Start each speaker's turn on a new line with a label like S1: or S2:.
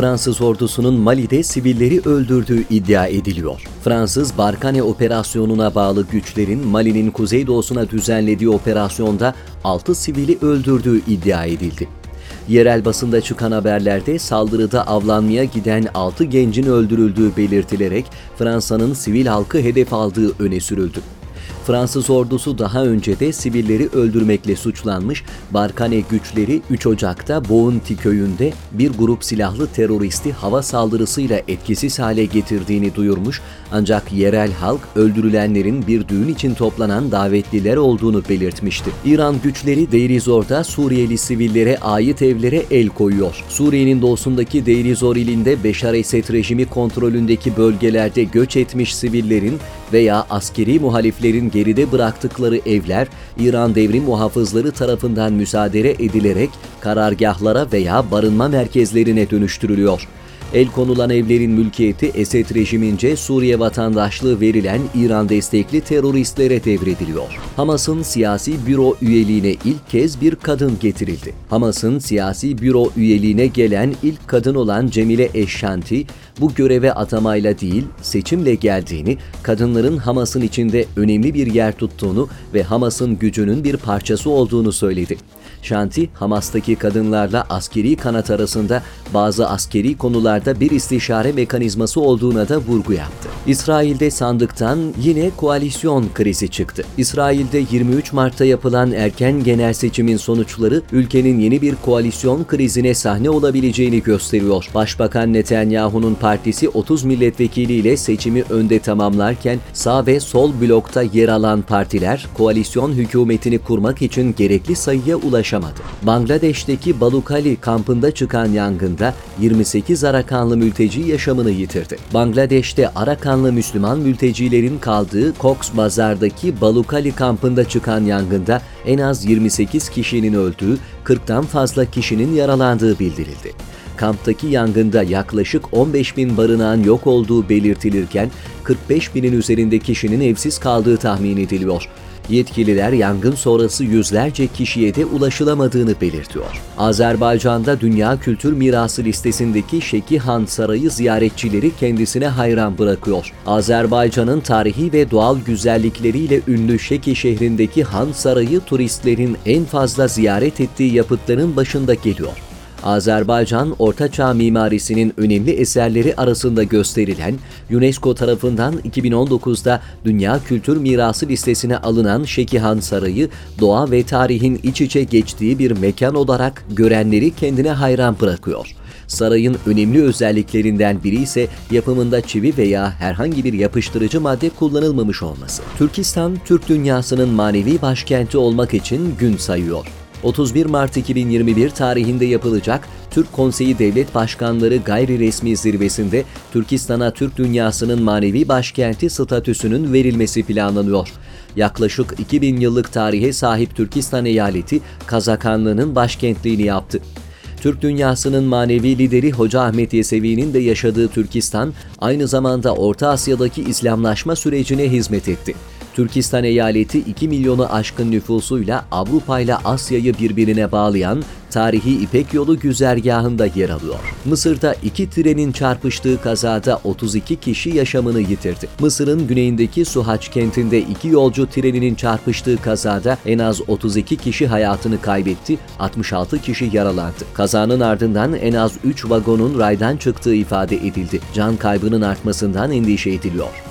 S1: Fransız ordusunun Mali'de sivilleri öldürdüğü iddia ediliyor. Fransız Barkane operasyonuna bağlı güçlerin Mali'nin kuzeydoğusuna düzenlediği operasyonda 6 sivili öldürdüğü iddia edildi. Yerel basında çıkan haberlerde saldırıda avlanmaya giden 6 gencin öldürüldüğü belirtilerek Fransa'nın sivil halkı hedef aldığı öne sürüldü. Fransız ordusu daha önce de sivilleri öldürmekle suçlanmış, Barkane güçleri 3 Ocak'ta Bounty köyünde bir grup silahlı teröristi hava saldırısıyla etkisiz hale getirdiğini duyurmuş ancak yerel halk öldürülenlerin bir düğün için toplanan davetliler olduğunu belirtmişti. İran güçleri Deirizor'da Suriyeli sivillere ait evlere el koyuyor. Suriye'nin doğusundaki Deirizor ilinde Beşar Esed rejimi kontrolündeki bölgelerde göç etmiş sivillerin veya askeri muhaliflerin geride bıraktıkları evler İran devrim muhafızları tarafından müsaade edilerek karargahlara veya barınma merkezlerine dönüştürülüyor. El konulan evlerin mülkiyeti Esed rejimince Suriye vatandaşlığı verilen İran destekli teröristlere devrediliyor. Hamas'ın siyasi büro üyeliğine ilk kez bir kadın getirildi. Hamas'ın siyasi büro üyeliğine gelen ilk kadın olan Cemile Eşşanti, bu göreve atamayla değil, seçimle geldiğini, kadınların Hamas'ın içinde önemli bir yer tuttuğunu ve Hamas'ın gücünün bir parçası olduğunu söyledi. Şanti, Hamas'taki kadınlarla askeri kanat arasında bazı askeri konularda bir istişare mekanizması olduğuna da vurgu yaptı. İsrail'de sandıktan yine koalisyon krizi çıktı. İsrail'de 23 Mart'ta yapılan erken genel seçimin sonuçları ülkenin yeni bir koalisyon krizine sahne olabileceğini gösteriyor. Başbakan Netanyahu'nun partisi 30 milletvekiliyle seçimi önde tamamlarken sağ ve sol blokta yer alan partiler koalisyon hükümetini kurmak için gerekli sayıya ulaşamadı. Bangladeş'teki Balukali kampında çıkan yangında 28 Arakanlı mülteci yaşamını yitirdi. Bangladeş'te Arakanlı Müslüman mültecilerin kaldığı Cox Bazar'daki Balukali kampında çıkan yangında en az 28 kişinin öldüğü, 40'tan fazla kişinin yaralandığı bildirildi. Kamptaki yangında yaklaşık 15 bin barınağın yok olduğu belirtilirken 45 binin üzerinde kişinin evsiz kaldığı tahmin ediliyor. Yetkililer yangın sonrası yüzlerce kişiye de ulaşılamadığını belirtiyor. Azerbaycan'da Dünya Kültür Mirası listesindeki Şeki Han Sarayı ziyaretçileri kendisine hayran bırakıyor. Azerbaycan'ın tarihi ve doğal güzellikleriyle ünlü Şeki şehrindeki Han Sarayı turistlerin en fazla ziyaret ettiği yapıtların başında geliyor. Azerbaycan Ortaçağ mimarisinin önemli eserleri arasında gösterilen, UNESCO tarafından 2019'da Dünya Kültür Mirası listesine alınan Şekihan Sarayı, doğa ve tarihin iç içe geçtiği bir mekan olarak görenleri kendine hayran bırakıyor. Sarayın önemli özelliklerinden biri ise yapımında çivi veya herhangi bir yapıştırıcı madde kullanılmamış olması. Türkistan, Türk dünyasının manevi başkenti olmak için gün sayıyor. 31 Mart 2021 tarihinde yapılacak Türk Konseyi Devlet Başkanları gayri resmi zirvesinde Türkistan'a Türk dünyasının manevi başkenti statüsünün verilmesi planlanıyor. Yaklaşık 2000 yıllık tarihe sahip Türkistan eyaleti Kazakanlığı'nın başkentliğini yaptı. Türk dünyasının manevi lideri Hoca Ahmet Yesevi'nin de yaşadığı Türkistan, aynı zamanda Orta Asya'daki İslamlaşma sürecine hizmet etti. Türkistan eyaleti 2 milyonu aşkın nüfusuyla Avrupa ile Asya'yı birbirine bağlayan tarihi İpek Yolu güzergahında yer alıyor. Mısır'da iki trenin çarpıştığı kazada 32 kişi yaşamını yitirdi. Mısır'ın güneyindeki Suhaç kentinde iki yolcu treninin çarpıştığı kazada en az 32 kişi hayatını kaybetti, 66 kişi yaralandı. Kazanın ardından en az 3 vagonun raydan çıktığı ifade edildi. Can kaybının artmasından endişe ediliyor.